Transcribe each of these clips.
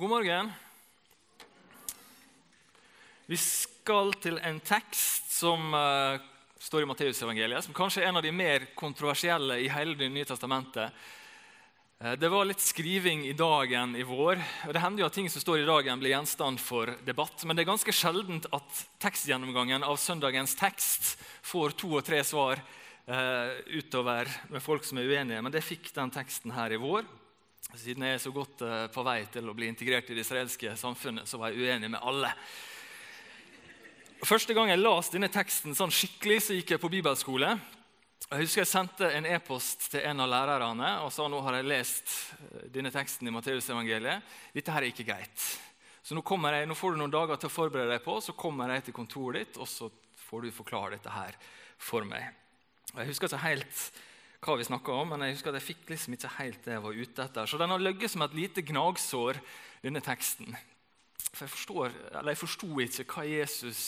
God morgen. Vi skal til en tekst som uh, står i Matteusevangeliet, som kanskje er en av de mer kontroversielle i hele Det nye testamentet. Uh, det var litt skriving i dagen i vår. og Det hender jo at ting som står i dagen, blir gjenstand for debatt. Men det er ganske sjeldent at tekstgjennomgangen av søndagens tekst får to og tre svar uh, utover med folk som er uenige. Men det fikk den teksten her i vår. Siden jeg er så godt eh, på vei til å bli integrert i det israelske samfunnet, så var jeg uenig med alle. Første gang jeg las denne teksten sånn skikkelig, så gikk jeg på bibelskole. Jeg husker jeg sendte en e-post til en av lærerne og sa nå har jeg lest eh, denne teksten i Matteusevangeliet. Dette her er ikke greit. Så nå, jeg, nå, får du noen dager til å forberede deg på, så kommer jeg til kontoret ditt, og så får du forklare dette her for meg. Jeg husker ikke helt hva vi om, men jeg husker at jeg fikk liksom ikke helt det jeg var ute etter. Så den har ligget som et lite gnagsår, denne teksten. For Jeg forstår, eller jeg forsto ikke hva Jesus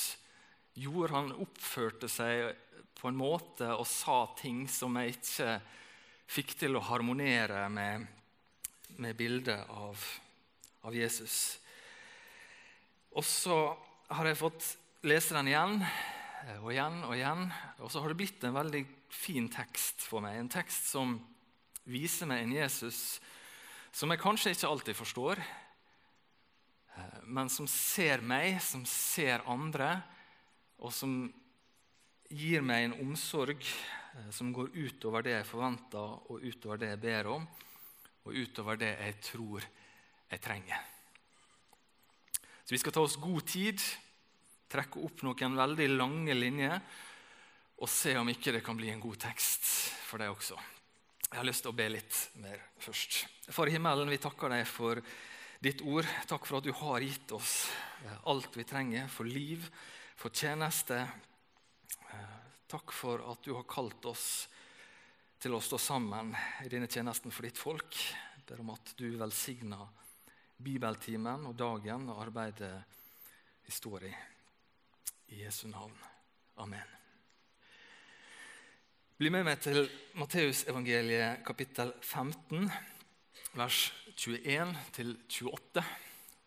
gjorde. Han oppførte seg på en måte og sa ting som jeg ikke fikk til å harmonere med, med bildet av, av Jesus. Og så har jeg fått lese den igjen og igjen og igjen. Og så har det blitt en veldig fin tekst for meg. En tekst som viser meg en Jesus som jeg kanskje ikke alltid forstår, eh, men som ser meg, som ser andre, og som gir meg en omsorg eh, som går utover det jeg forventer, og utover det jeg ber om, og utover det jeg tror jeg trenger. Så Vi skal ta oss god tid, trekke opp noen veldig lange linjer og se om ikke det kan bli en god tekst for deg også. Jeg har lyst til å be litt mer først. Far i himmelen, vi takker deg for ditt ord. Takk for at du har gitt oss eh, alt vi trenger for liv, for tjeneste. Eh, takk for at du har kalt oss til å stå sammen i denne tjenesten for ditt folk. Jeg ber om at du velsigner bibeltimen og dagen og arbeidet vi står i. I Jesu navn. Amen. Bli med meg til Matteusevangeliet kapittel 15, vers 21-28.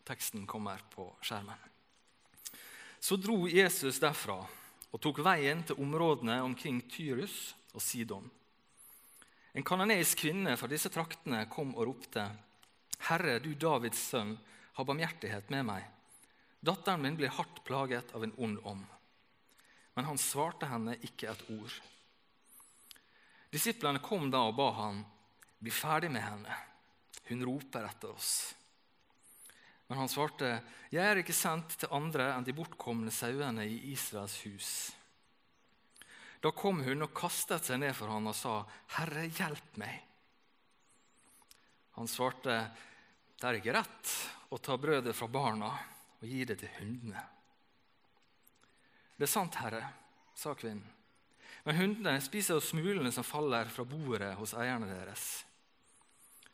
Teksten kommer på skjermen. Så dro Jesus derfra og tok veien til områdene omkring Tyrus og Sidon. En kanoneisk kvinne fra disse traktene kom og ropte, 'Herre, du Davids sønn, ha barmhjertighet med meg.' 'Datteren min blir hardt plaget av en ond ånd.' Men han svarte henne ikke et ord. Disiplene kom da og ba han bli ferdig med henne. Hun roper etter oss. Men han svarte, 'Jeg er ikke sendt til andre enn de bortkomne sauene i Israels hus.' Da kom hun og kastet seg ned for ham og sa, 'Herre, hjelp meg.' Han svarte, 'Det er ikke rett å ta brødet fra barna og gi det til hundene.' 'Det er sant, Herre', sa kvinnen. Men hundene spiser smulene som faller fra bordet hos eierne deres.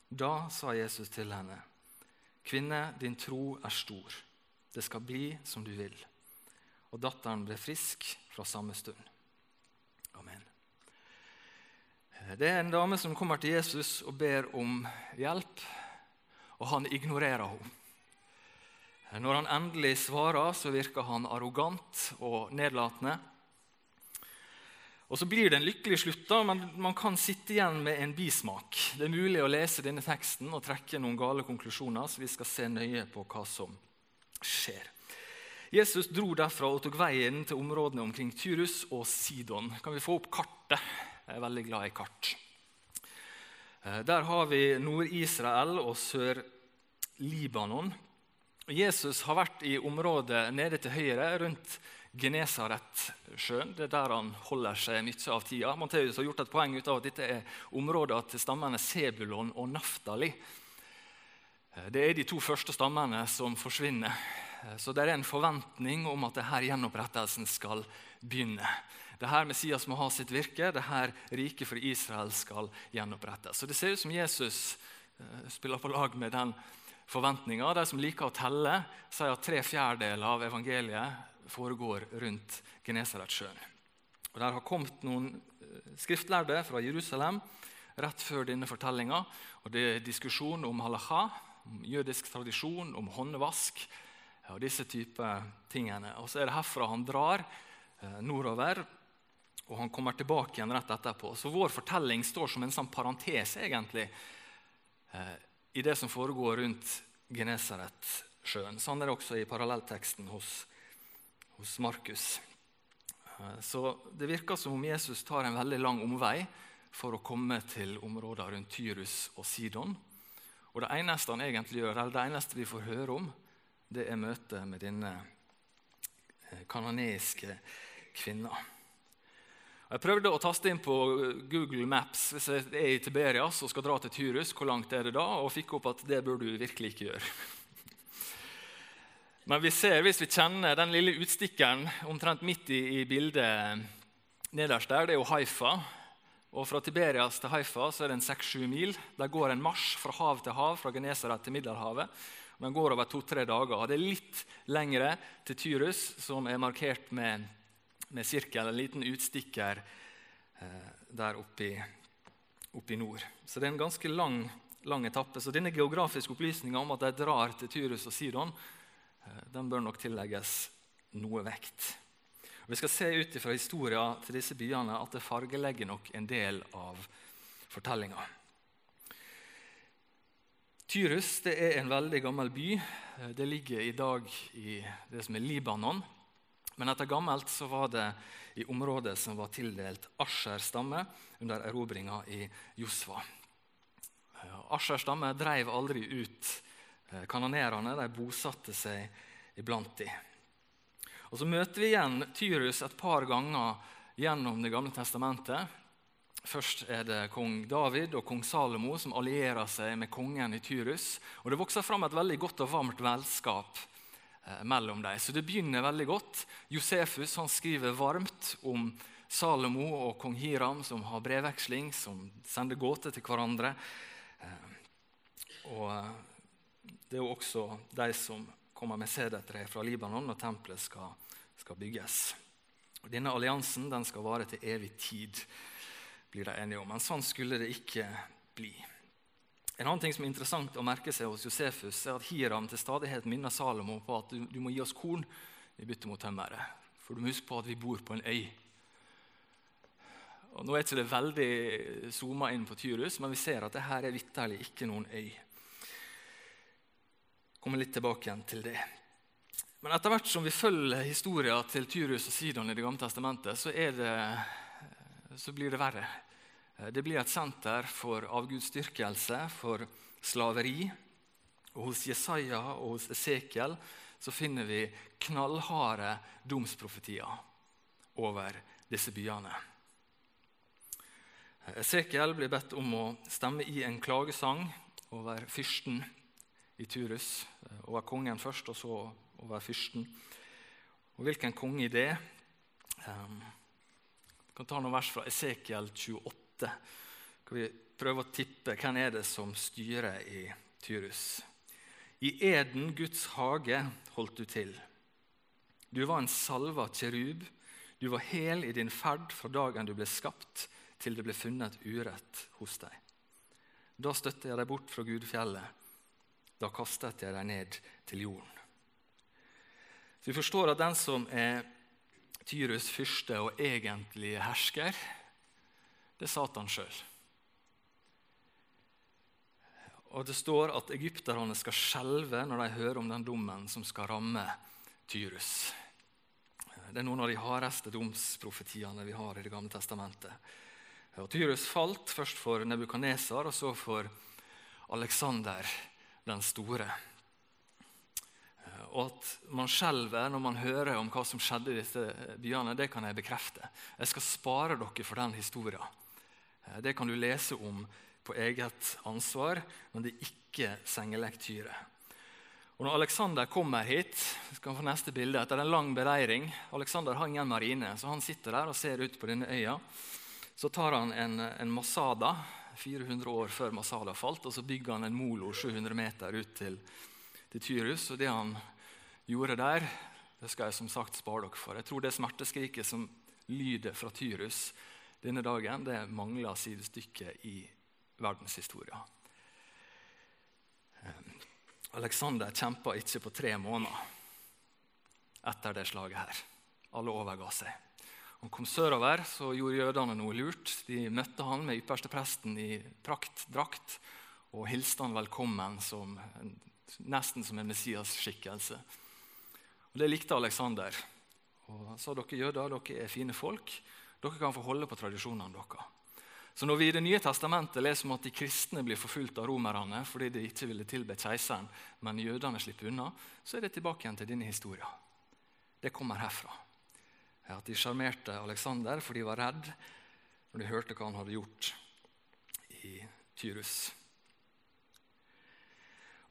Da sa Jesus til henne, 'Kvinne, din tro er stor. Det skal bli som du vil.' Og datteren ble frisk fra samme stund. Amen. Det er en dame som kommer til Jesus og ber om hjelp, og han ignorerer henne. Når han endelig svarer, så virker han arrogant og nedlatende. Og Så blir det en lykkelig slutt, da, men man kan sitte igjen med en bismak. Det er mulig å lese denne teksten og trekke noen gale konklusjoner, så vi skal se nøye på hva som skjer. Jesus dro derfra og tok veien til områdene omkring Tyrus og Sidon. Kan vi få opp kartet? Jeg er veldig glad i kart. Eh, der har vi Nord-Israel og Sør-Libanon. Jesus har vært i området nede til høyre, rundt Genesaretsjøen. Det er der han holder seg mye av tida. Matteus har gjort et poeng ut av at dette er områder til stammene Sebulon og Naftali. Det er de to første stammene som forsvinner. Så det er en forventning om at denne gjenopprettelsen skal begynne. Det her Messias må ha sitt virke, det her riket for Israel skal gjenopprettes. Så Det ser ut som Jesus eh, spiller på lag med den forventninga. De som liker å telle, sier at tre fjerdedeler av evangeliet foregår rundt Genesaretsjøen. Og Der har kommet noen eh, skriftlærde fra Jerusalem rett før denne fortellinga. Det er diskusjon om halacha, om jødisk tradisjon, om håndvask og disse typer tingene. Og Så er det herfra han drar eh, nordover, og han kommer tilbake igjen rett etterpå. Så vår fortelling står som en sånn parentes egentlig, eh, i det som foregår rundt Genesaretsjøen. Sånn er det også i parallellteksten hos, hos Markus. Eh, så det virker som om Jesus tar en veldig lang omvei for å komme til områder rundt Tyrus og Sidon. Og det eneste han egentlig gjør, eller det eneste vi får høre om, det er møtet med denne kanoniske kanoneiske kvinna. Jeg prøvde å taste inn på Google Maps hvis jeg er i Tiberias og skal dra til Tyrus. hvor langt er det da, Og fikk opp at det burde du virkelig ikke gjøre. Men vi ser, hvis vi kjenner den lille utstikkeren omtrent midt i, i bildet nederst der, det er jo Haifa. Og Fra Tiberias til Haifa så er det en 6-7 mil. Der går en marsj fra hav til hav, fra Genesaret til Middelhavet. Den går over to-tre dager. Det er litt lengre til Tyrus, som er markert med, med sirkel, en liten utstikker eh, der oppe i, oppe i, nord. Så det er en ganske lang, lang etappe. Så denne geografiske opplysninga om at de drar til Tyrus og Sidon, den bør nok tillegges noe vekt. Vi skal se ut fra historien til disse byene at det fargelegger nok en del av fortellinga. Tyrus det er en veldig gammel by. Det ligger i dag i det som er Libanon. Men etter gammelt så var det i området som var tildelt Asher stamme under erobringa i Josva. Asher stamme drev aldri ut eh, kanonerene. De bosatte seg iblant dem. Og Så møter vi igjen Tyrus et par ganger gjennom Det gamle testamentet. Først er det kong David og kong Salomo som allierer seg med kongen i Tyrus. Og Det vokser fram et veldig godt og varmt vennskap eh, mellom dem. Så det begynner veldig godt. Josefus han skriver varmt om Salomo og kong Hiram, som har brevveksling, som sender gåter til hverandre. Eh, og eh, Det er jo også de som kommer med sedertre fra Libanon når tempelet skal, skal bygges. Og denne alliansen den skal vare til evig tid blir de enige om. Men sånn skulle det ikke bli. En annen ting som er interessant å merke seg hos Josefus, er at Hiram til stadighet minner Salomo på at du, du må gi oss korn i bytte mot tømmeret. For du må huske på at vi bor på en øy. Og nå er ikke det veldig zooma inn på Tyrus, men vi ser at det her er vitterlig ikke noen øy. Kommer litt tilbake igjen til det. Men etter hvert som vi følger historien til Tyrus og Sidon i Det gamle testamentet, så det så blir det verre. Det blir et senter for avgudsdyrkelse, for slaveri. Og Hos Jesaja og hos Esekiel så finner vi knallharde domsprofetier over disse byene. Esekiel blir bedt om å stemme i en klagesang over fyrsten i Turus. Å være kongen først, og så over fyrsten. Og hvilken konge i det? Um, vi kan ta noen vers fra Esekiel 28. Kan vi prøve å tippe hvem er det som styrer i Tyrus. I Eden, Guds hage, holdt du til. Du var en salva kjerub. Du var hel i din ferd fra dagen du ble skapt, til det ble funnet urett hos deg. Da støtte jeg deg bort fra Gudfjellet. Da kastet jeg deg ned til jorden. Så Vi forstår at den som er Tyrus fyrste og egentlige hersker, det er Satan sjøl. Og det står at egypterne skal skjelve når de hører om den dommen som skal ramme Tyrus. Det er noen av de hardeste domsprofetiene vi har i Det gamle testamentet. Og Tyrus falt først for Nebukaneser og så for Aleksander den store og at man skjelver når man hører om hva som skjedde i disse byene, det kan jeg bekrefte. Jeg skal spare dere for den historien. Det kan du lese om på eget ansvar, men det er ikke sengelektyre. Og når Alexander kommer hit, skal få neste bilde, etter en lang beleiring Alexander har ingen marine, så han sitter der og ser ut på denne øya. Så tar han en, en Masada 400 år før Masala falt, og så bygger han en molo 700 meter ut til, til Tyrus. og det han gjorde der, det skal jeg som sagt spare dere for. Jeg tror det smerteskriket som lyder fra Tyrus denne dagen, det mangler sidestykke i verdenshistoria. Alexander kjempa ikke på tre måneder etter det slaget her. Alle overga seg. Han kom sørover, så gjorde jødene noe lurt. De møtte han med ypperstepresten i praktdrakt og hilste han velkommen som nesten som en Messias-skikkelse. Og Det likte Aleksander. Han sa dere jøder dere er fine folk. Dere kan få holde på tradisjonene deres. Så Når vi i Det nye testamentet leser om at de kristne blir forfulgt av romerne fordi de ikke ville tilbe keiseren, men jødene slipper unna, så er det tilbake igjen til denne historien. Det kommer herfra. At de sjarmerte Aleksander for de var redd når de hørte hva han hadde gjort i Tyrus.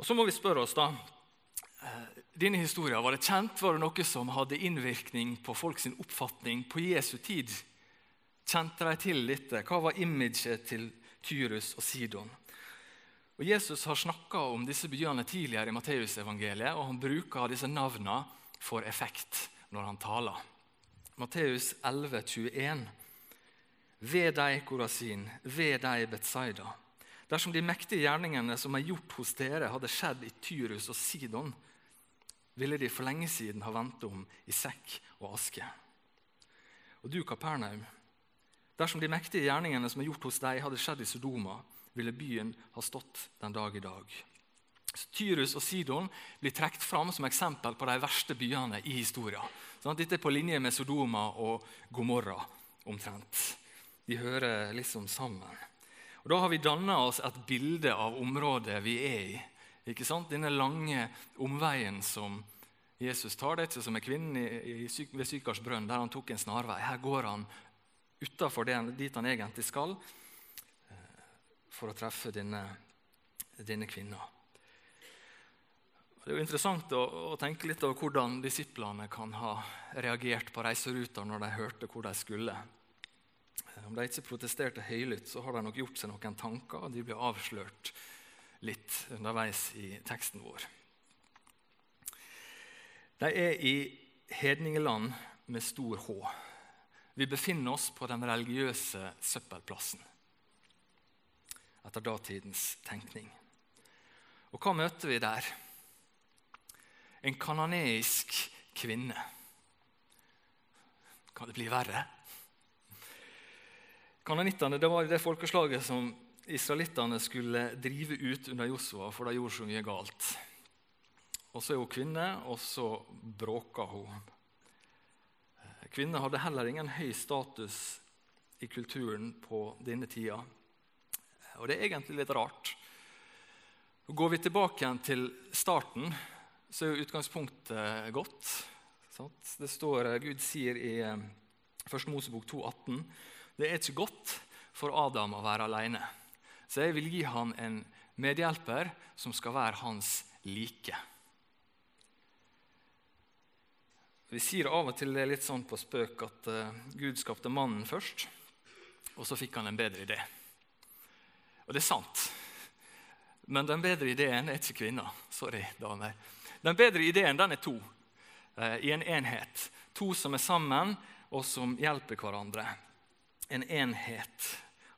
Og Så må vi spørre oss, da dine Denne historien, Var det kjent? Var det noe som hadde innvirkning på folks oppfatning på Jesu tid? Kjente de til dette? Hva var imaget til Tyrus og Sidon? Og Jesus har snakka om disse byene tidligere i Matteusevangeliet, og han bruker disse navnene for effekt når han taler. Matteus 11, 21. Ved deg, Korasin, ved deg, Betsaida. Dersom de mektige gjerningene som er gjort hos dere, hadde skjedd i Tyrus og Sidon, ville de for lenge siden ha vendt om i sekk og aske. Og du, Kapernaum, dersom de mektige gjerningene som er gjort hos deg, hadde skjedd i Sodoma, ville byen ha stått den dag i dag. Tyrus og Sidon blir trukket fram som eksempel på de verste byene i historien. Sånn dette er på linje med Sodoma og Gomorra omtrent. De hører liksom sammen. Og Da har vi danna oss et bilde av området vi er i. Ikke sant? Denne lange omveien som Jesus tar. Det er ikke som en kvinne ved Sykars der han tok en snarvei. Her går han utafor dit han egentlig skal, eh, for å treffe denne, denne kvinna. Det er jo interessant å, å, tenke litt over hvordan disiplene kan ha reagert på reiseruta når de hørte hvor de skulle. Om de ikke protesterte høylytt, så har de nok gjort seg noen tanker, og de blir avslørt litt underveis i teksten vår. De er i hedningeland med stor H. Vi befinner oss på den religiøse søppelplassen etter datidens tenkning. Og hva møter vi der? En kanoneisk kvinne. Kan det bli verre? Kanonittene det var det folkeslaget som israelittene skulle drive ut under Josua, for de gjorde så mye galt. Og Så er hun kvinne, og så bråker hun. Kvinner hadde heller ingen høy status i kulturen på denne tida. Og det er egentlig litt rart. Går vi tilbake igjen til starten, så er jo utgangspunktet godt. Det står, Gud sier i 1. Eh, Mosebok 2,18 det er ikke godt for Adam å være alene. Så jeg vil gi han en medhjelper som skal være hans like. Vi sier av og til det litt sånn på spøk at uh, Gud skapte mannen først, og så fikk han en bedre idé. Og det er sant. Men den bedre ideen er ikke kvinna. Sorry, damer. Den bedre ideen den er to uh, i en enhet. To som er sammen, og som hjelper hverandre en enhet.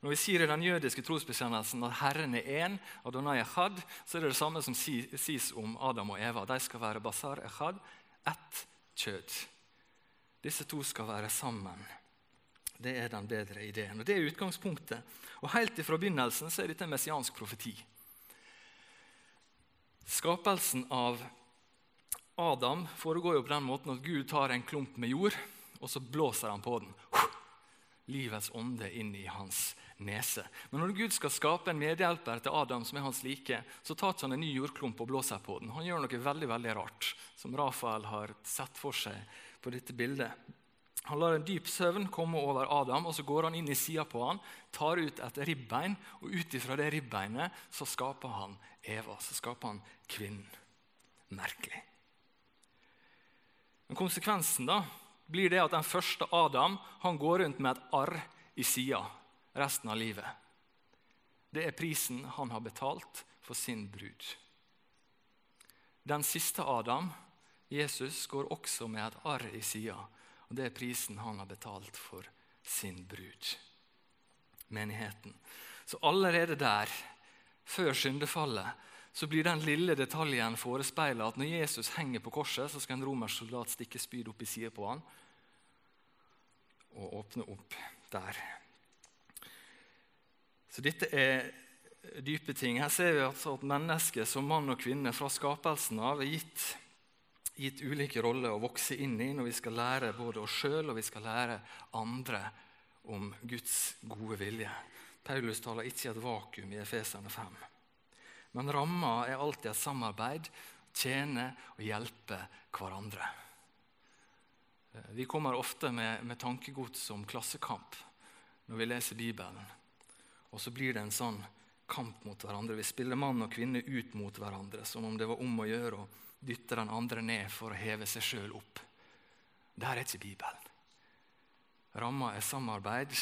Når vi sier i den jødiske trosbekjennelsen at Herren er én, Adonai echad, så er det det samme som sies om Adam og Eva. De skal være basar echad, ett kjød. Disse to skal være sammen. Det er den bedre ideen. Og Det er utgangspunktet. Og Helt fra begynnelsen så er dette en messiansk profeti. Skapelsen av Adam foregår jo på den måten at Gud tar en klump med jord, og så blåser han på den livets ånde inn i hans nese. Men når Gud skal skape en medhjelper til Adam som er hans like, så tar han en ny jordklump og blåser på den. Han gjør noe veldig veldig rart, som Rafael har sett for seg på dette bildet. Han lar en dyp søvn komme over Adam, og så går han inn i sida på han, tar ut et ribbein, og ut ifra det ribbeinet så skaper han Eva, så skaper han kvinnen. Merkelig. Men konsekvensen da, blir det at den første Adam han går rundt med et arr i sida resten av livet. Det er prisen han har betalt for sin brud. Den siste Adam, Jesus, går også med et arr i sida. Og det er prisen han har betalt for sin brud, menigheten. Så allerede der, før syndefallet, så blir den lille detaljen forespeila at når Jesus henger på korset, så skal en romersk soldat stikke spyd opp i sida på han og åpne opp der. Så dette er dype ting. Her ser vi altså at mennesket som mann og kvinne fra skapelsen av er gitt, gitt ulike roller å vokse inn i når vi skal lære både oss sjøl og vi skal lære andre om Guds gode vilje. Paulus taler ikke i et vakuum i Efeserne 5. Men ramma er alltid et samarbeid, tjene og hjelpe hverandre. Eh, vi kommer ofte med, med tankegods om klassekamp når vi leser Bibelen. Og så blir det en sånn kamp mot hverandre. Vi spiller mann og kvinne ut mot hverandre som om det var om å gjøre å dytte den andre ned for å heve seg sjøl opp. Der er ikke Bibelen. Ramma er samarbeid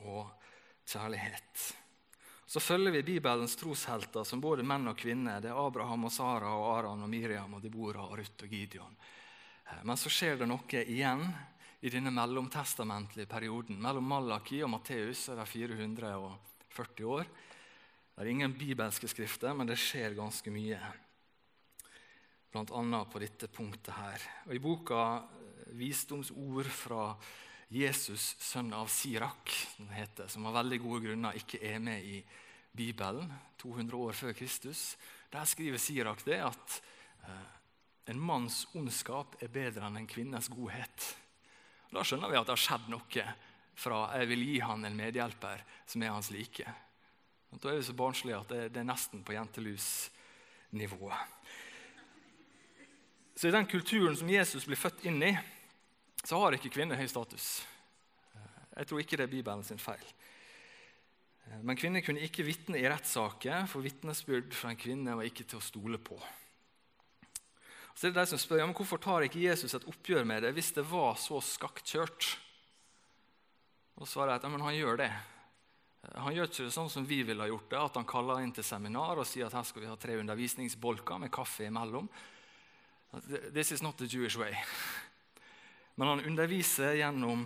og kjærlighet. Så følger vi Bibelens troshelter som både menn og kvinner. Det er Abraham og Sara og Aran og Miriam og Deborah og Ruth og Gideon. Eh, men så skjer det noe igjen i denne mellomtestamentlige perioden. Mellom Malaki og Matteus er det 440 år. Det er ingen bibelske skrifter, men det skjer ganske mye. Bl.a. på dette punktet her. Og I boka eh, 'Visdomsord fra Jesus, sønn av Sirak, som, heter, som av veldig gode grunner ikke er med i Bibelen, 200 år før Kristus. Der skriver Sirak det at eh, en manns ondskap er bedre enn en kvinnes godhet. Da skjønner vi at det har skjedd noe fra 'jeg vil gi han en medhjelper som er hans like'. Da er vi så barnslige at det, det er nesten på jentelusnivået. Så i den kulturen som Jesus blir født inn i, så har ikke kvinner høy status. Jeg tror ikke det er Bibelen sin feil. Men kvinner kunne ikke vitne i rettssaker, for vitnesbyrd fra en kvinne var ikke til å stole på. Så det er de som spør ja, men hvorfor tar ikke Jesus et oppgjør med det hvis det var så skakkjørt. Og svarer jeg at ja, men han gjør det. Han gjør ikke det sånn som vi ville ha gjort det, at han kaller inn til seminar og sier at her skal vi ha tre undervisningsbolker med kaffe imellom. This is not the Jewish way. Men han underviser gjennom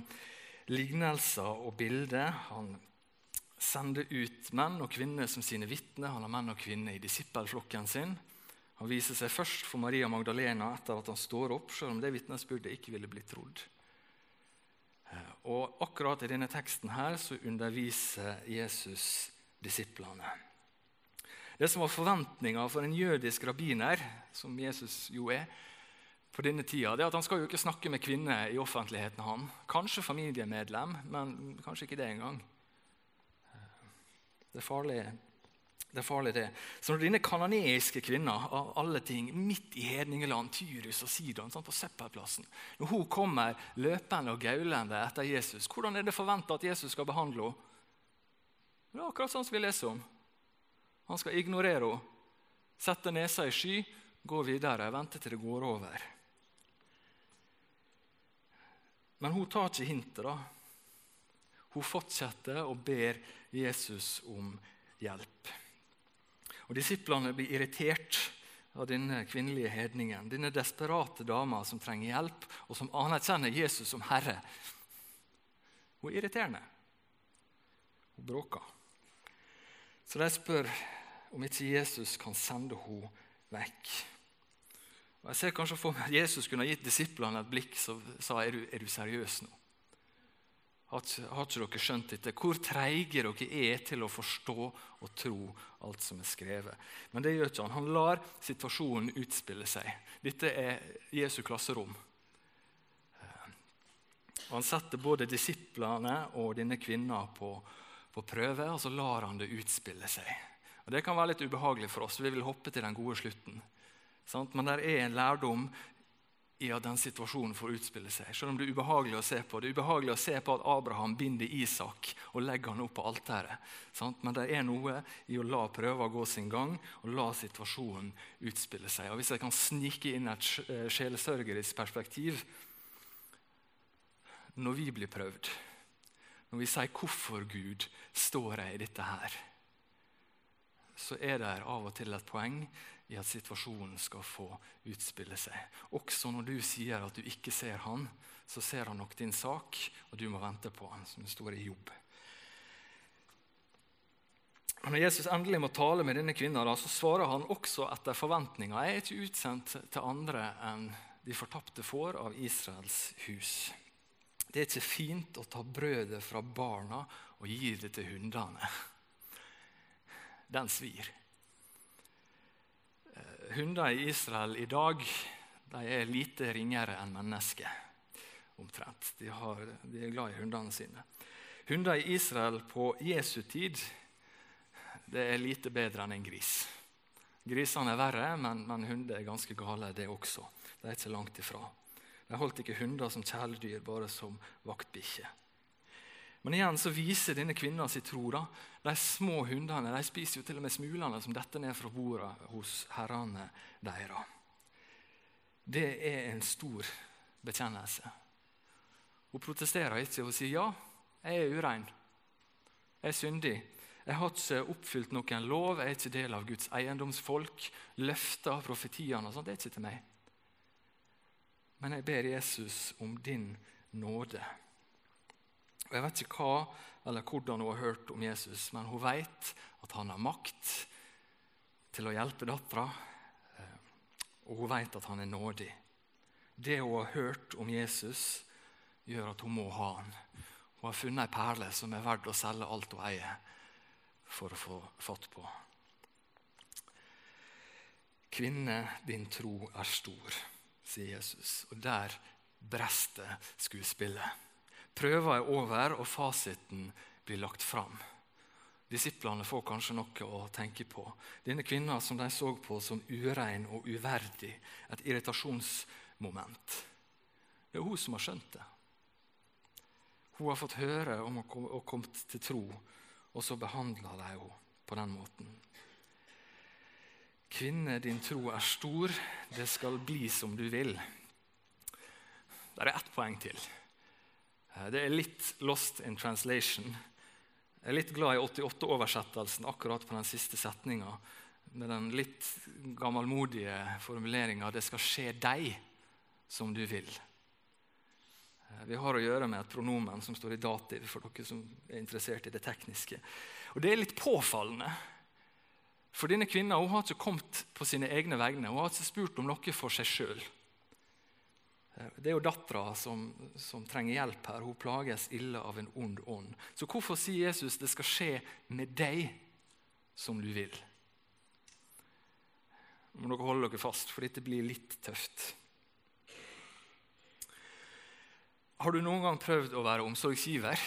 lignelser og bilder. Han sender ut menn og kvinner som sine vitner. Han har menn og kvinner i disippelflokken sin. Han viser seg først for Maria Magdalena etter at han står opp, selv om det vitnesbyrdet ikke ville blitt trodd. Eh, og Akkurat i denne teksten her så underviser Jesus disiplene. Det som var forventninga for en jødisk rabbiner, som Jesus jo er, på denne tida, det er at han skal jo ikke snakke med kvinner i offentligheten. han. Kanskje familiemedlem, men kanskje ikke det engang. Det er farlig, det. er farlig det. Så når denne kanoniske kvinna av alle ting, midt i hedningeland, Tyrus og Sidon, sånn, på Seppelplassen Når hun kommer løpende og gaulende etter Jesus, hvordan er det forventa at Jesus skal behandle henne? Det er akkurat sånn som vi leser om. Han skal ignorere henne, sette nesa i sky, gå videre, vente til det går over. Men hun tar ikke hintet. da. Hun fortsetter og ber Jesus om hjelp. Og Disiplene blir irritert av denne kvinnelige hedningen, denne desperate dama som trenger hjelp, og som anerkjenner Jesus som herre. Hun er irriterende. Hun bråker. Så de spør om ikke Jesus kan sende henne vekk. Og Jeg ser kanskje for meg at Jesus kunne ha gitt disiplene et blikk som sa er du, er du seriøs nå. Har ikke, dere skjønt dette? Hvor treige dere er til å forstå og tro alt som er skrevet. Men det gjør ikke han. Han lar situasjonen utspille seg. Dette er Jesu klasserom. Han setter både disiplene og denne kvinna på, på prøve, og så lar han det utspille seg. Og Det kan være litt ubehagelig for oss. Vi vil hoppe til den gode slutten. Men det er en lærdom i at den situasjonen får utspille seg. Selv om det er ubehagelig å se på. Det er ubehagelig å se på at Abraham binder Isak og legger han opp på alteret. Men det er noe i å la prøver gå sin gang og la situasjonen utspille seg. Og Hvis jeg kan snike inn et eh, sjelesørgerisk perspektiv Når vi blir prøvd, når vi sier 'Hvorfor, Gud, står jeg i dette her?' så er det av og til et poeng i at situasjonen skal få utspille seg. Også når du sier at du ikke ser han, så ser han nok din sak, og du må vente på han, som står i jobb. Når Jesus endelig må tale med denne kvinnen, så svarer han også etter forventninger. Jeg er ikke utsendt til andre enn de fortapte får av Israels hus. Det er ikke fint å ta brødet fra barna og gi det til hundene. Den svir. Hunder i Israel i dag de er lite ringere enn mennesker. Omtrent. De, har, de er glad i hundene sine. Hunder i Israel på Jesu tid det er lite bedre enn en gris. Grisene er verre, men, men hunder er ganske gale, det også. De er ikke langt ifra. De holdt ikke hunder som kjæledyr, bare som vaktbikkjer. Men igjen så viser denne kvinna sin tro. da. De små hundene de spiser jo til og med smulene som detter ned fra bordet hos herrene deres. Det er en stor bekjennelse. Hun protesterer ikke. Hun sier ja, jeg er urein. Jeg er syndig. Jeg har ikke oppfylt noen lov, jeg er ikke del av Guds eiendomsfolk. Løfter, profetiene og sånt, det er ikke til meg. Men jeg ber Jesus om din nåde. Og Jeg vet ikke hva eller hvordan hun har hørt om Jesus, men hun vet at han har makt til å hjelpe dattera, eh, og hun vet at han er nådig. Det hun har hørt om Jesus, gjør at hun må ha han. Hun har funnet ei perle som er verdt å selge alt hun eier for å få fatt på. Kvinne, din tro er stor, sier Jesus. Og der brester skuespillet. Prøva er over, og fasiten blir lagt fram. Disiplene får kanskje noe å tenke på. Denne kvinna som de så på som urein og uverdig, et irritasjonsmoment. Det er hun som har skjønt det. Hun har fått høre om å komme til tro og så behandler de henne på den måten. Kvinne, din tro er stor, det skal bli som du vil. Det er ett poeng til. Eh, det er litt lost in translation. Jeg er litt glad i 88-oversettelsen akkurat på den siste setninga. Med den litt gammelmodige formuleringa 'Det skal skje deg som du vil'. Eh, vi har å gjøre med et pronomen som står i dativ, for dere som er interessert i det tekniske. Og Det er litt påfallende. For denne kvinna har ikke kommet på sine egne vegne. Hun har ikke spurt om noe for seg sjøl. Eh, det er jo dattera som, som, trenger hjelp her. Hun plages ille av en ond ånd. Så hvorfor sier Jesus det skal skje med deg som du vil? Må dere holde dere fast, for dette blir litt tøft. Har du noen gang prøvd å være omsorgsgiver?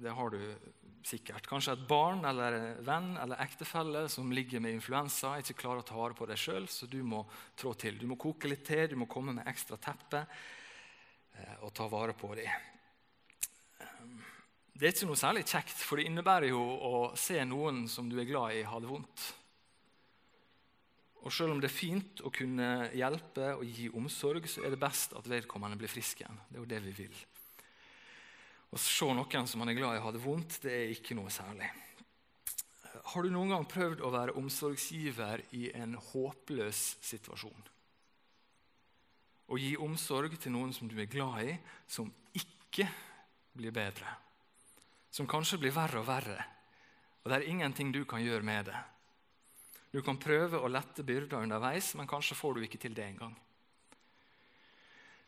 Det har du sikkert. Kanskje et barn eller venn eller ektefelle som ligger med influensa, ikke klarer å ta vare på deg sjøl, så du må trå til. Du må koke litt te, du må komme med ekstra teppe eh, og ta vare på dem. Det er ikke noe særlig kjekt, for det innebærer jo å se noen som du er glad i, ha det vondt. Og selv om det er fint å kunne hjelpe og gi omsorg, så er det best at vedkommende blir frisk igjen. Det er jo det vi vil. Å se noen som man er glad i, ha det vondt, det er ikke noe særlig. Har du noen gang prøvd å være omsorgsgiver i en håpløs situasjon? Å gi omsorg til noen som du er glad i, som ikke blir bedre. Som kanskje blir verre og verre. Og det er ingenting du kan gjøre med det. Du kan prøve å lette byrder underveis, men kanskje får du ikke til det engang.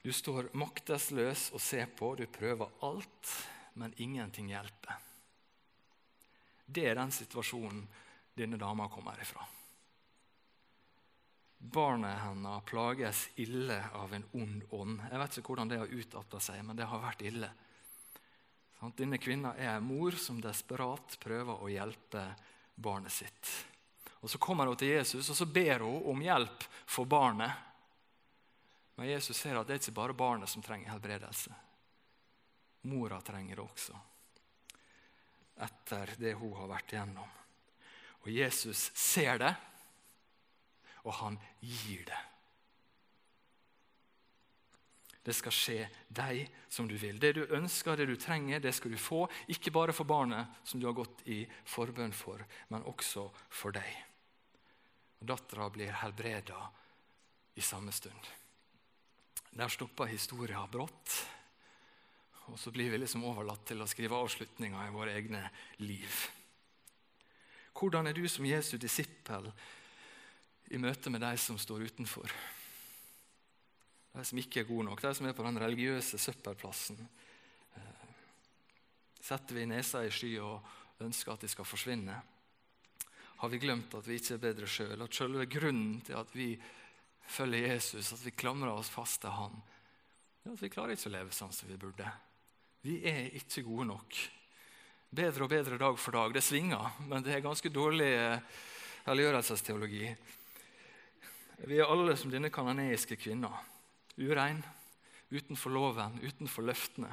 Du står maktesløs og ser på, du prøver alt, men ingenting hjelper. Det er den situasjonen denne dama kommer ifra. Barnet hennes plages ille av en ond ånd. Jeg vet ikke hvordan det har utarta seg, men det har vært ille. Denne kvinna er mor som desperat prøver å hjelpe barnet sitt. Og Så kommer hun til Jesus og så ber hun om hjelp for barnet. Men Jesus ser at det er ikke bare barnet som trenger helbredelse. Mora trenger det også, etter det hun har vært igjennom. Og Jesus ser det, og han gir det. Det skal skje deg som du vil. Det du ønsker, det du trenger, det skal du få. Ikke bare for barnet som du har gått i forbønn for, men også for deg. Dattera blir helbreda i samme stund. Der stoppa historia brått. Og så blir vi liksom overlatt til å skrive avslutninger i våre egne liv. Hvordan er du som Jesu disippel i møte med de som står utenfor? De som ikke er gode nok, de som er på den religiøse søppelplassen. Eh, setter vi nesa i sky og ønsker at de skal forsvinne? Har vi glemt at vi ikke er bedre sjøl? At selve grunnen til at vi følger Jesus, at vi klamrer oss fast til Han, er at vi klarer ikke å leve sånn som vi burde. Vi er ikke gode nok. Bedre og bedre dag for dag. Det svinger, men det er ganske dårlig eh, helliggjørelsesteologi. Vi er alle som denne kanoneiske kvinna. Urein, utenfor loven, utenfor løftene.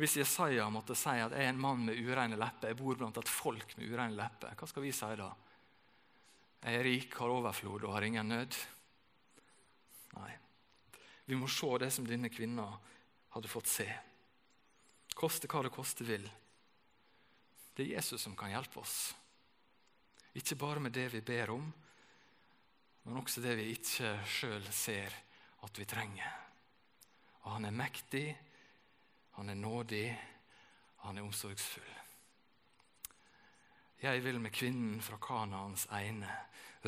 Hvis Jesaja måtte si at jeg er en mann med ureine lepper, jeg bor blant et folk med ureine lepper, hva skal vi si da? Jeg er rik, har overflod og har ingen nød. Nei. Vi må se det som denne kvinna hadde fått se. Koste hva det koste vil. Det er Jesus som kan hjelpe oss. Ikke bare med det vi ber om, men også det vi ikke sjøl ser at vi trenger. Og han er mektig, han er nådig, han er omsorgsfull. Jeg vil med kvinnen fra Kanaans ene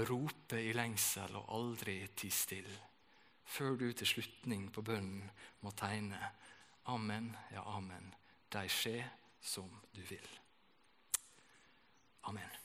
rope i lengsel og aldri ti stille, før du til slutning på bønnen må tegne Amen, ja, amen, deg skje som du vil. Amen.